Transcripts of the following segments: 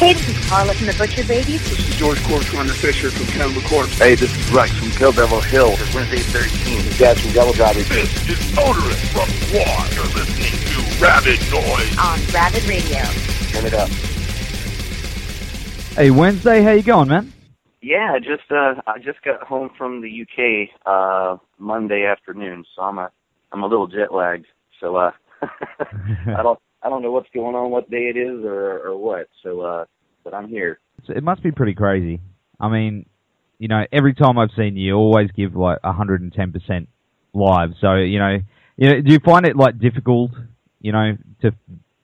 Hey, this is Carla from the Butcher Babies. This is George Corner Fisher from Cannibal Corpse. Hey, this is Rex from Kill Devil Hill. It's Wednesday 13. This is Dad from DevilDriver. This is Motorist from War. You're listening to Rabid Noise on Rabid Radio. Turn it up. Hey, Wednesday, how you going, man? Yeah, just uh, I just got home from the UK uh, Monday afternoon, so I'm a I'm a little jet lagged. So uh, I don't I don't know what's going on, what day it is, or or what. So, uh, but I'm here. It must be pretty crazy. I mean, you know, every time I've seen you, you always give like 110 percent live. So, you know, you know, do you find it like difficult, you know, to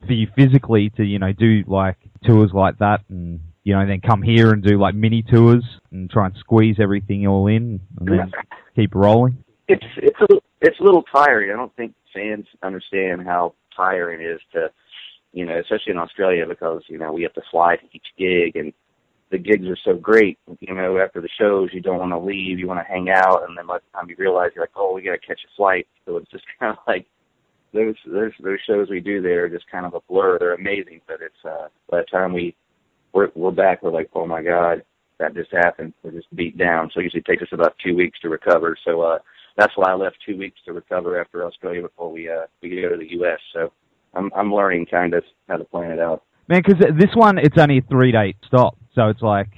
for you physically to you know do like tours like that and you know then come here and do like mini tours and try and squeeze everything all in and then keep rolling? It's it's a it's a little tiring. I don't think fans understand how tiring it is to, you know, especially in Australia because you know we have to fly to each gig and the gigs are so great. You know, after the shows, you don't want to leave, you want to hang out, and then by the time you realize you're like, oh, we got to catch a flight. So it's just kind of like those those those shows we do there are just kind of a blur. They're amazing, but it's uh by the time we we're we're back, we're like, oh my god, that just happened. We're just beat down. So it usually takes us about two weeks to recover. So uh that's why I left two weeks to recover after Australia before we uh we go to the U.S. So I'm I'm learning kind of how to plan it out. Man, because this one it's only a three day stop, so it's like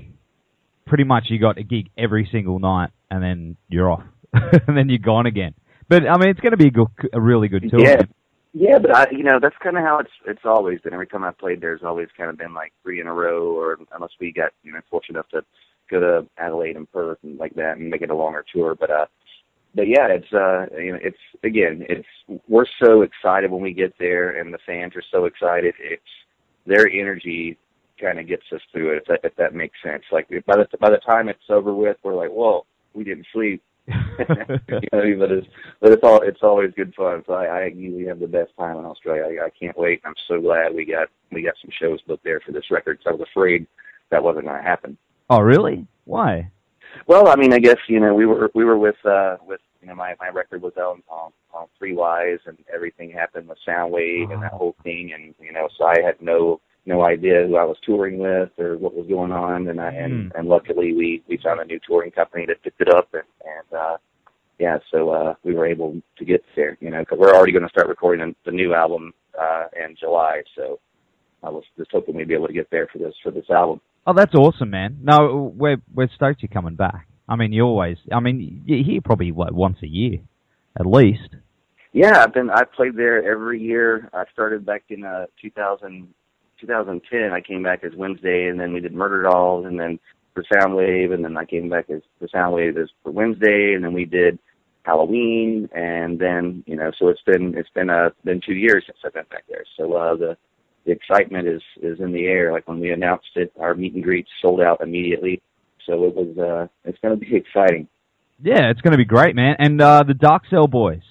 pretty much you got a gig every single night, and then you're off, and then you're gone again. But I mean, it's going to be a, good, a really good tour. Yeah, yeah, but I, you know, that's kind of how it's it's always been. Every time I've played, there's always kind of been like three in a row, or unless we got you know fortunate enough to go to Adelaide and Perth and like that and make it a longer tour. But uh, but yeah, it's uh, you know, it's again, it's we're so excited when we get there, and the fans are so excited. It's their energy kind of gets us through it, if that, if that makes sense. Like by the by the time it's over with, we're like, whoa, we didn't sleep. you know, but it's but it's all it's always good fun. So I, I usually have the best time in Australia. I, I can't wait. I'm so glad we got we got some shows booked there for this record. So I was afraid that wasn't going to happen. Oh, really? Why? Well, I mean, I guess you know we were we were with uh with you know my my record was out on, on Three Wise and everything happened with Soundwave and that whole thing, and you know so I had no no idea who I was touring with or what was going on, and I mm. and and luckily we we found a new touring company that picked it up, and and uh, yeah, so uh, we were able to get there, you know, because we're already going to start recording the new album uh, in July, so I was just hoping we'd be able to get there for this for this album. Oh, that's awesome, man! No, we're we're stoked you're coming back. I mean, you always. I mean, you're here probably what once a year, at least. Yeah, I've been. I played there every year. I started back in uh, 2000 2010, I came back as Wednesday, and then we did Murderdolls, and then for Soundwave, and then I came back as for Soundwave as for Wednesday, and then we did Halloween, and then you know, so it's been it's been uh been two years since I've been back there. So uh, the the excitement is is in the air. Like when we announced it, our meet and greets sold out immediately. So it was uh it's going to be exciting. Yeah, it's going to be great, man. And uh the Dark Cell boys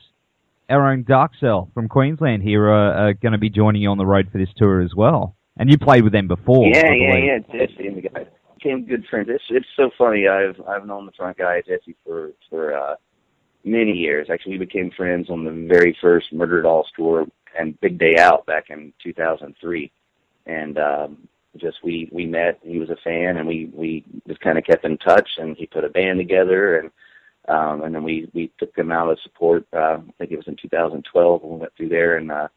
our own Dark Cell from Queensland here are, are going to be joining you on the road for this tour as well. And you played with them before. Yeah, yeah, yeah. Jesse and the guys became good friends. It's it's so funny. I've I've known the front guy Jesse for for uh, many years. Actually, we became friends on the very first Murderdolls tour and Big Day Out back in 2003. And um, just we we met. He was a fan, and we we just kind of kept in touch. And he put a band together, and um, and then we we took them out as support. Uh, I think it was in 2012 when we went through there, and uh,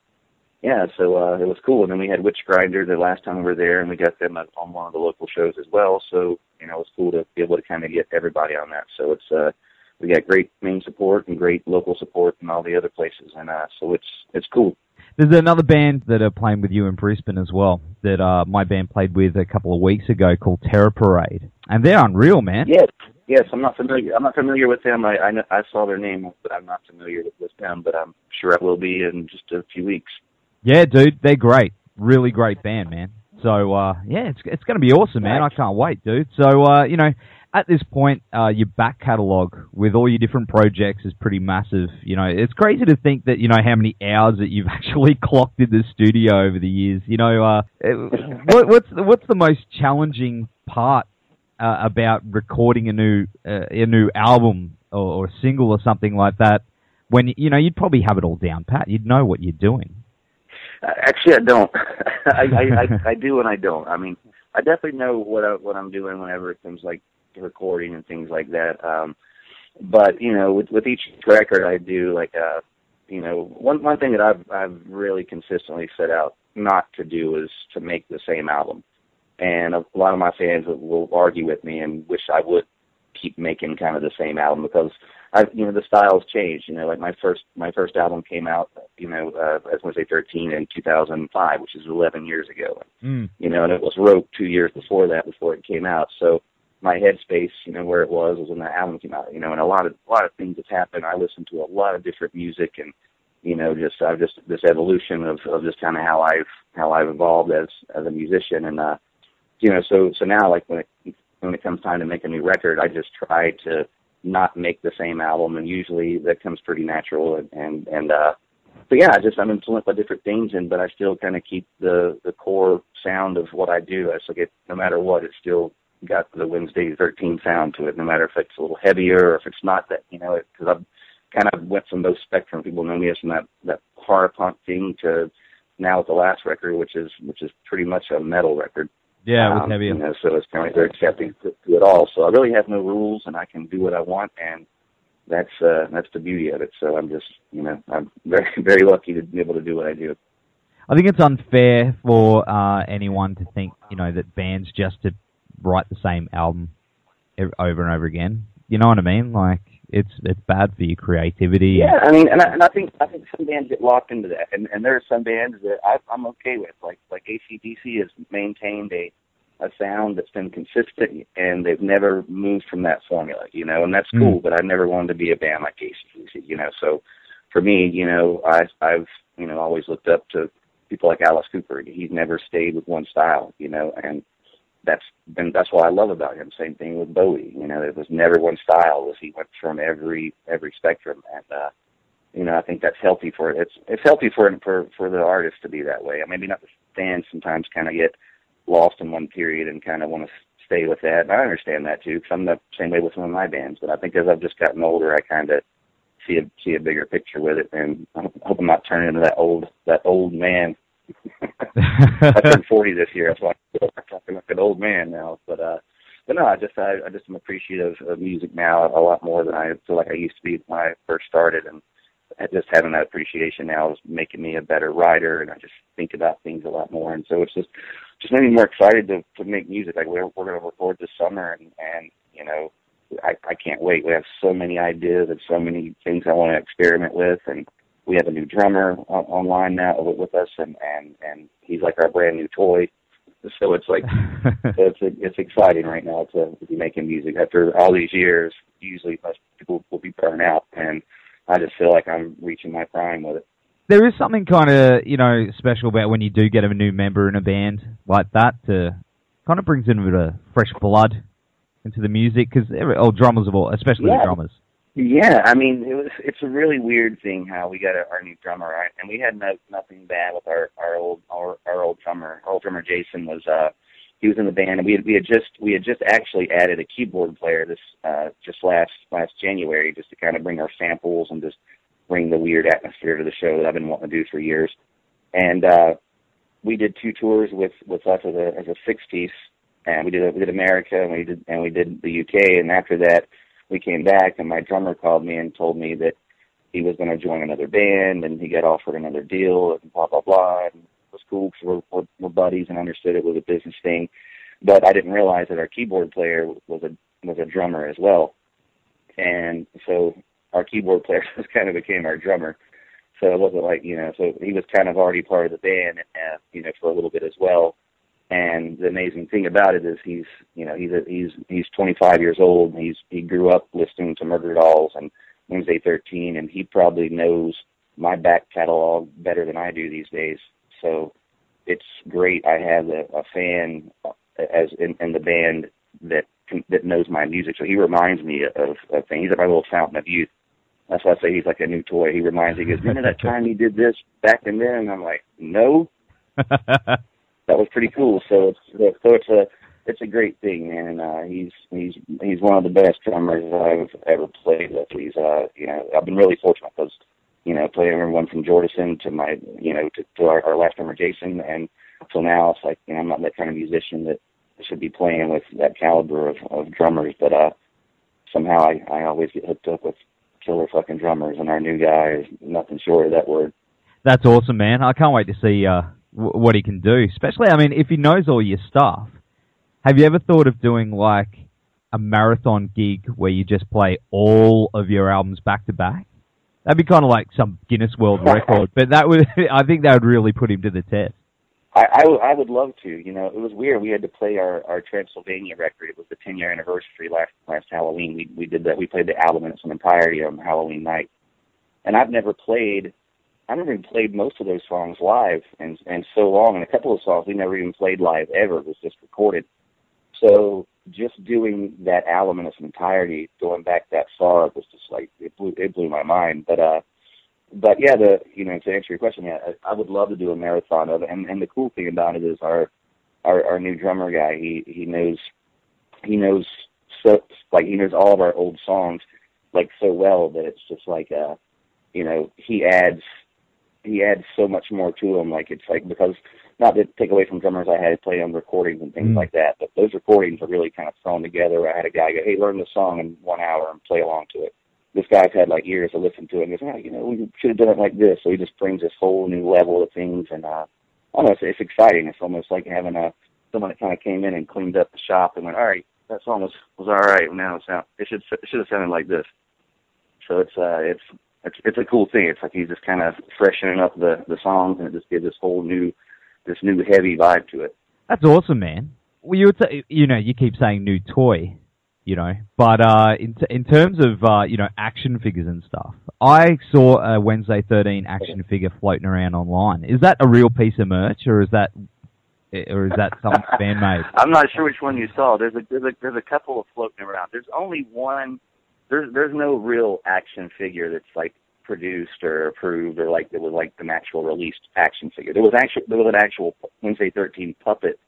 yeah, so uh, it was cool. And then we had Witch Grinder the last time we were there, and we got them on one of the local shows as well. So you know, it was cool to be able to kind of get everybody on that. So it's uh, we got great main support and great local support in all the other places, and uh, so it's it's cool. There's another band that are playing with you in Brisbane as well that uh, my band played with a couple of weeks ago called Terror Parade, and they're unreal, man. Yes, yes, I'm not familiar. I'm not familiar with them. I I, I saw their name, but I'm not familiar with them. But I'm sure I will be in just a few weeks. Yeah, dude, they're great. Really great band, man. So uh, yeah, it's it's going to be awesome, man. I can't wait, dude. So uh, you know, at this point, uh, your back catalog with all your different projects is pretty massive. You know, it's crazy to think that you know how many hours that you've actually clocked in the studio over the years. You know, uh, what, what's the, what's the most challenging part uh, about recording a new uh, a new album or, or a single or something like that? When you know you'd probably have it all down pat. You'd know what you're doing. Uh, Actually, I don't. I, I, I I do and I don't. I mean, I definitely know what I, what I'm doing whenever it comes like recording and things like that. Um, but you know, with with each record, I do like uh, you know, one one thing that I've I've really consistently set out not to do is to make the same album. And a lot of my fans will, argue with me and wish I would keep making kind of the same album because I, you know, the styles changed. You know, like my first my first album came out, you know, uh, as Wednesday 13 in 2005, which is 11 years ago. Mm. You know, and it was wrote two years before that, before it came out. So my headspace, you know, where it was was when the album came out. You know, and a lot of a lot of things have happened. I listened to a lot of different music and you know, just I've just this evolution of of just kind of how I've how I've evolved as as a musician and uh you know, so so now like when it when it comes time to make a new record, I just try to not make the same album, and usually that comes pretty natural. And and, and uh, but yeah, just I'm influenced by different things, and but I still kind of keep the the core sound of what I do. I still get no matter what, it's still got the Wednesday 13 sound to it. No matter if it's a little heavier or if it's not that, you know, because I've kind of went from those spectrum. People know me as from that that horror punk thing to now with the last record, which is which is pretty much a metal record. Yeah, it was Um, heavy. You know, so it's kind of they're accepting to, to it all. So I really have no rules, and I can do what I want, and that's uh, that's the beauty of it. So I'm just, you know, I'm very very lucky to be able to do what I do. I think it's unfair for uh, anyone to think, you know, that bands just to write the same album over and over again. You know what I mean? Like it's it's bad for your creativity. Yeah, I mean, and I, and I think I think some bands get locked into that, and and there are some bands that I, I'm okay with, like like ACDC has maintained a a sound that's been consistent, and they've never moved from that formula, you know, and that's Mm. cool. But I never wanted to be a band like ACDC, you know. So for me, you know, I I've you know always looked up to people like Alice Cooper. He's never stayed with one style, you know, and that's been that's what I love about him. Same thing with Bowie. You know, it was never one style. Was he went from every every spectrum, and uh, you know, I think that's healthy for it's it's healthy for for for the artist to be that way. Maybe not the fans sometimes kind of get lost in one period and kind of want to stay with that. And I understand that too, because I'm the same way with some of my bands. But I think as I've just gotten older, I kind of see a see a bigger picture with it, and I hope I'm not turning into that old that old man I turned 40 this year. That's why I'm talking like an old man now. But uh, but no, I just I, I just am appreciative of music now a lot more than I feel like I used to be when I first started, and just having that appreciation now is making me a better writer, and I just think about things a lot more, and so it's just just made me more excited to to make music. Like we're we're going to record this summer, and and you know. I, I can't wait. We have so many ideas and so many things I want to experiment with, and we have a new drummer on, online now with, us, and and and he's like our brand new toy. So it's like so it's it's exciting right now to, to be making music after all these years. Usually, most people will be burned out, and I just feel like I'm reaching my prime with it. there is something kind of you know special about when you do get a new member in a band like that. To kind of brings in a bit of fresh blood into the music because oh drummers of all, especially Yeah. the drummers. Yeah, I mean, it was it's a really weird thing how we got our new drummer, right? And we had no nothing bad with our our old our, our old drummer. Our old drummer Jason was uh he was in the band and we had we had just we had just actually added a keyboard player this uh just last last January just to kind of bring our samples and just bring the weird atmosphere to the show that I've been wanting to do for years. And uh we did two tours with with us as a as a six piece and we did we did America and we did and we did the UK and after that we came back and my drummer called me and told me that he was going to join another band and he got offered another deal and blah blah blah and it was cool because we're, we're we're buddies and understood it was a business thing. But I didn't realize that our keyboard player was a was a drummer as well. And so our keyboard player just kind of became our drummer. So it wasn't like you know so he was kind of already part of the band uh, you know for a little bit as well and the amazing thing about it is he's, you know, he's a, he's he's 25 years old. And he's he grew up listening to Murderdolls and Wednesday 13, and he probably knows my back catalog better than I do these days. So it's great. I have a, a fan uh, as in, in the band that can, that knows my music, so he reminds me of, of things. He's like my little fountain of youth. That's why I say he's like a new toy. He reminds me. He goes, "Remember that time he did this back and then?" And I'm like, "No, that was pretty cool." So it's so it's a it's a great thing, man. And uh, he's he's he's one of the best drummers I've ever played with. He's uh you know I've been really fortunate because you know playing everyone from Jordison to my you know to, to our, our last drummer Jason, and so now it's like you know I'm not that kind of musician that should be playing with that caliber of, of drummers, but uh somehow I I always get hooked up with killer fucking drummers, and our new guy is nothing short of that word. That's awesome, man. I can't wait to see uh, what he can do. Especially, I mean, if he knows all your stuff. Have you ever thought of doing like a marathon gig where you just play all of your albums back to back? That'd be kind of like some Guinness World Record, but that would, I think that would really put him to the test. I, I, w- I would love to. You know, it was weird. We had to play our, our Transylvania record. It was the 10 year anniversary last last Halloween. We we did that. We played the album in its entirety on Halloween night. And I've never played. I've never even played most of those songs live, and and so long. And a couple of songs we never even played live ever. It was just recorded. So just doing that album in its entirety, going back that far, was just like it blew it blew my mind. But uh but yeah, the you know to answer your question, yeah, I, I would love to do a marathon of it. And and the cool thing about it is our our our new drummer guy. He he knows he knows so like he knows all of our old songs like so well that it's just like uh you know he adds he adds so much more to them. Like it's like because not to take away from drummers I had to play on recordings and things Mm. like that, but those recordings are really kind of thrown together. I had a guy go, "Hey, learn the song in one hour and play along to it." This guy's had like years to listen to it and goes, oh, you know, we should have done it like this. So he just brings this whole new level of things, and uh, I don't know, it's, it's exciting. It's almost like having a someone that kind of came in and cleaned up the shop and went, all right, that song was was all right. Now it's sound it should it should have sounded like this. So it's uh it's it's it's a cool thing. It's like he's just kind of freshening up the the songs, and it just gives this whole new this new heavy vibe to it. That's awesome, man. Well, you would say, you know, you keep saying new toy, you know, but uh, in t- in terms of uh, you know action figures and stuff, I saw a Wednesday thirteen action figure floating around online. Is that a real piece of merch, or is that or is that something fan made? I'm not sure which one you saw. There's a there's a there's a couple of floating around. There's only one. There's there's no real action figure that's like produced or approved or like it was like an actual released action figure. There was actually there was an actual Wednesday 13 puppet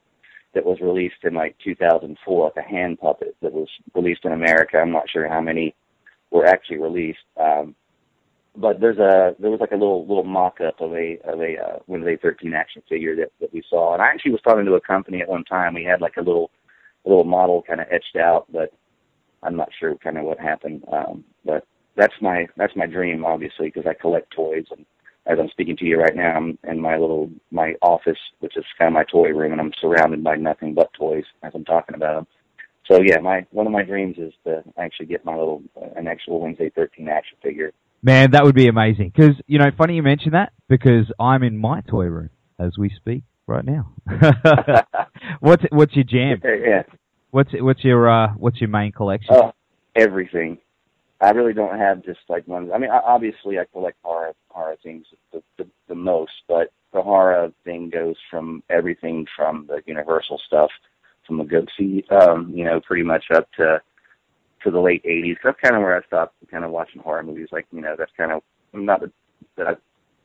that was released in like 2004, like a hand puppet that was released in America. I'm not sure how many were actually released. Um, but there's a there was like a little little mock up of a of a uh, Wednesday 13 action figure that that we saw, and I actually was talking to a company at one time. We had like a little a little model kind of etched out, but I'm not sure kind of what happened. Um, but that's my that's my dream, obviously, because I collect toys, and as I'm speaking to you right now, I'm in my little my office, which is kind of my toy room, and I'm surrounded by nothing but toys as I'm talking about them. So yeah, my one of my dreams is to actually get my little uh, an actual Wednesday 13 action figure. Man, that would be amazing. Because you know, funny you mention that because I'm in my toy room as we speak right now. what's what's your jam? yeah. What's what's your uh, what's your main collection? Oh, everything. I really don't have just like one. I mean, I, obviously, I collect horror horror things the, the the most, but the horror thing goes from everything from the Universal stuff, from the Goodsey, um, you know, pretty much up to to the late '80s. That's kind of where I stopped kind of watching horror movies. Like, you know, that's kind of I'm not that, that I,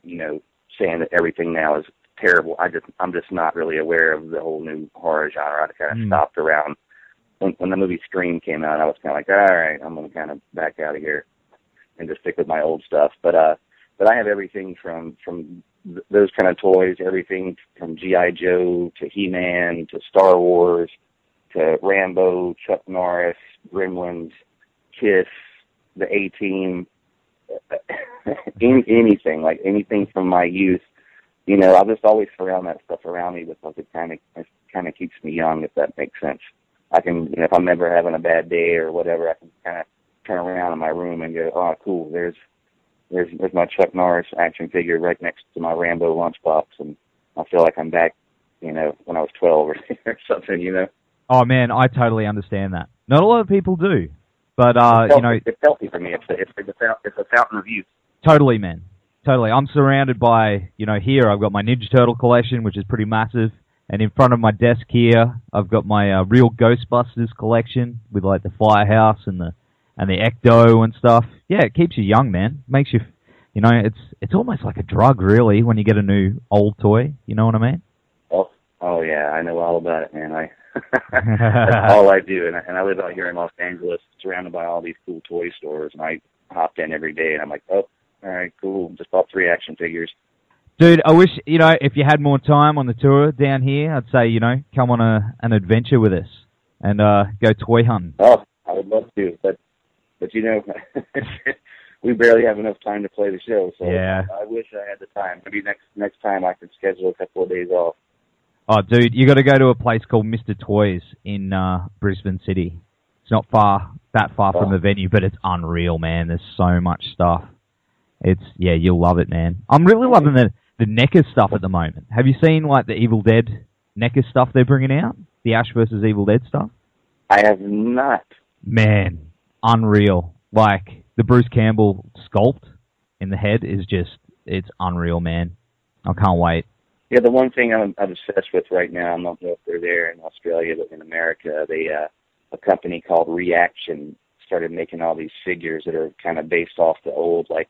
you know, saying that everything now is terrible. I just I'm just not really aware of the whole new horror genre. I kind of Hmm. stopped around when, when the movie Scream came out, I was kind of like, all right, I'm gonna kind of back out of here and just stick with my old stuff. But uh, but I have everything from from th- those kind of toys, everything from GI Joe to He-Man to Star Wars to Rambo, Chuck Norris, Gremlins, Kiss, the A Team, any, anything like anything from my youth. You know, I just always surround that stuff around me because it kind of kind of keeps me young, if that makes sense. I can, you know, if I'm ever having a bad day or whatever, I can kind of turn around in my room and go, oh, cool, there's, there's, there's my Chuck Norris action figure right next to my Rambo lunchbox, and I feel like I'm back, you know, when I was 12 or, or something, you know. Oh man, I totally understand that. Not a lot of people do, but uh, It's you know, it's healthy for me. It's a, it's, a, it's a fountain of youth. totally, man, totally. I'm surrounded by, you know, here I've got my Ninja Turtle collection, which is pretty massive, and in front of my desk here, I've got my uh, real Ghostbusters collection with like the Firehouse and the and the Ecto and stuff. Yeah, it keeps you young, man. Makes you, you know, it's it's almost like a drug, really, when you get a new old toy. You know what I mean? Oh, oh yeah, I know all about it, man. I that's all I do, and I, and I live out here in Los Angeles, surrounded by all these cool toy stores, and I hop in every day, and I'm like, oh, all right, cool, just bought three action figures. Dude, I wish you know if you had more time on the tour down here, I'd say you know come on a an adventure with us and uh go toy hunting. Oh, I would love to, but but you know, we barely have enough time to play the show. So Yeah. I wish I had the time. Maybe next next time I could schedule a couple of days off. Oh, dude, you got to go to a place called Mr. Toys in uh, Brisbane City. It's not far, that far from Oh. the venue, but it's unreal, man. There's so much stuff. It's yeah, you'll love it, man. I'm really loving the the NECA stuff at the moment. Have you seen like the Evil Dead NECA stuff they're bringing out? The Ash versus Evil Dead stuff. I have not. Man, unreal. Like the Bruce Campbell sculpt in the head is just it's unreal, man. I can't wait. Yeah, the one thing I'm, I'm obsessed with right now, I don't know if they're there in Australia, but in America, they uh, a company called Reaction started making all these figures that are kind of based off the old like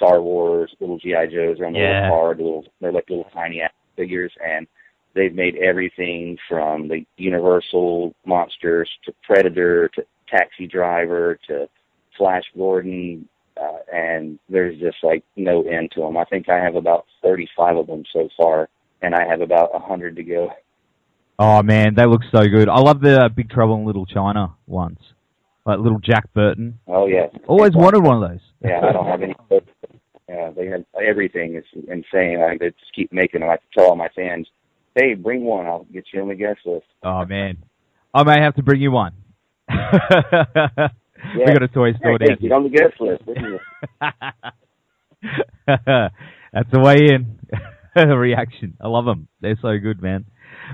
Star Wars little GI Joes are on the Yeah. little card, little they're like little tiny action figures, and they've made everything from the Universal monsters to Predator to Taxi Driver to Flash Gordon, uh, and there's just like no end to them. I think I have about 35 of them so far, and I have about 100 to go. Oh man, they look so good. I love the uh, Big Trouble in Little China ones, like little Jack Burton. Oh yeah, Always wanted one of those. yeah. I don't have any. Yeah, they have everything. is insane. I they just keep making them. I tell all my fans, "Hey, bring one. I'll get you on the guest list." Oh man, I may have to bring you one. we got a toy store Hey, down get on the guest list. That's the way in. the reaction. I love them. They're so good, man.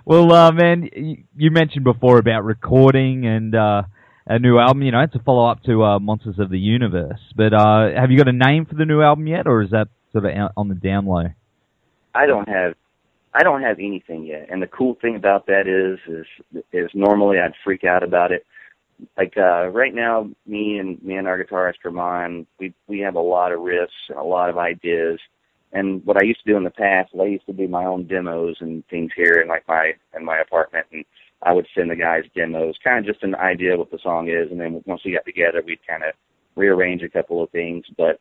Well, uh, man, you, you mentioned before about recording and uh, a new album. You know, it's a follow up to uh, Monsters of the Universe. But uh, have you got a name for the new album yet, or is that sort of on the down low? I don't have I don't have anything yet. And the cool thing about that is is is normally I'd freak out about it. Like uh right now me and me and our guitarist Ramon, we we have a lot of riffs and a lot of ideas. And what I used to do in the past, I used to do my own demos and things here in like my in my apartment and I would send the guys demos, kind of just an idea of what the song is and then once we got together we'd kind of rearrange a couple of things, but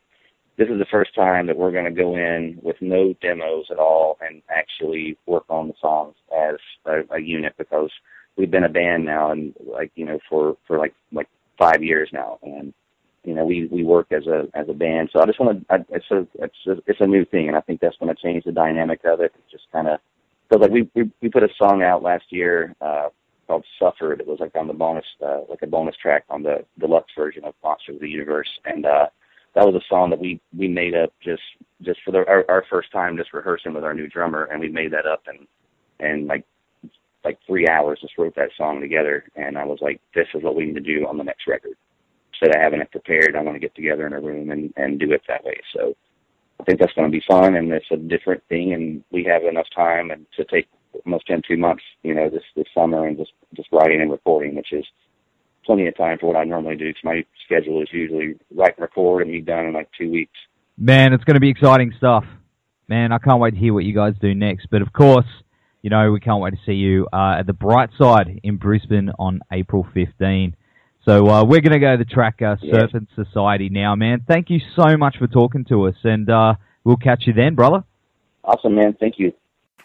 this is the first time that we're going to go in with no demos at all and actually work on the songs as a, a unit because we've been a band now and like you know for for like like five years now. And you know we we work as a as a band. So I just want to it's a it's a, it's a new thing and I think that's going to change the dynamic of it. It's just kind of because like we, we we put a song out last year uh called Suffered. It was like on the bonus uh like a bonus track on the deluxe version of Monsters of the Universe. And uh that was a song that we we made up just just for the our, our first time just rehearsing with our new drummer. And we made that up and and like like three hours just wrote that song together. And I was like this is what we need to do on the next record. Instead of having it prepared I want to get together in a room and and do it that way. So I think that's going to be fun and it's a different thing and we have enough time and to take almost in two months you know this this summer and just just writing and recording which is plenty of time for what I normally do because my schedule is usually write and record and be done in like two weeks. Man, it's going to be exciting stuff. Man, I can't wait to hear what you guys do next. But of course, you know, we can't wait to see you uh, at the Bright Side in Brisbane on April 15. So uh, we're going to go to the track uh. Serpent Society now, man. Thank you so much for talking to us, and uh, we'll catch you then, brother. Awesome, man. Thank you.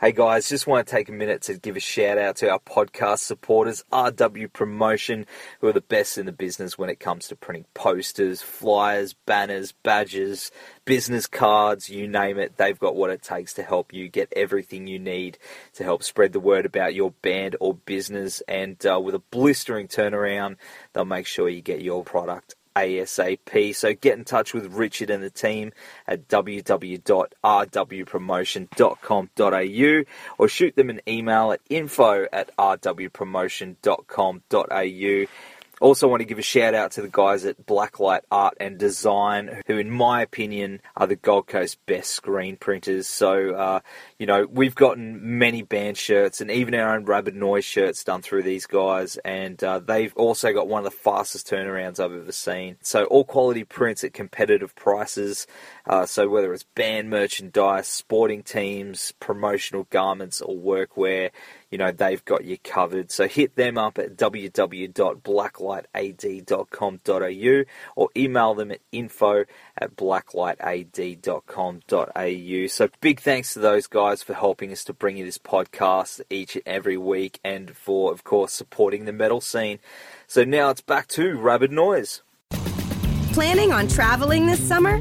Hey guys, just want to take a minute to give a shout out to our podcast supporters, RW Promotion, who are the best in the business when it comes to printing posters, flyers, banners, badges, business cards, you name it. They've got what it takes to help you get everything you need to help spread the word about your band or business. And uh, with a blistering turnaround, they'll make sure you get your product ASAP. So get in touch with Richard and the team at www.rwpromotion.com.au or shoot them an email at info at rwpromotion.com.au Also, want to give a shout out to the guys at Blacklight Art and Design, who, in my opinion, are the Gold Coast best screen printers. So, uh, you know, we've gotten many band shirts and even our own Rabid Noise shirts done through these guys, and uh, they've also got one of the fastest turnarounds I've ever seen. So, all quality prints at competitive prices. Uh, so, whether it's band merchandise, sporting teams, promotional garments, or workwear, you know, they've got you covered. So hit them up at www.blacklightad.com.au or email them at info at blacklightad.com.au. So big thanks to those guys for helping us to bring you this podcast each and every week and for, of course, supporting the metal scene. So now it's back to Rabid Noise. Planning on traveling this summer?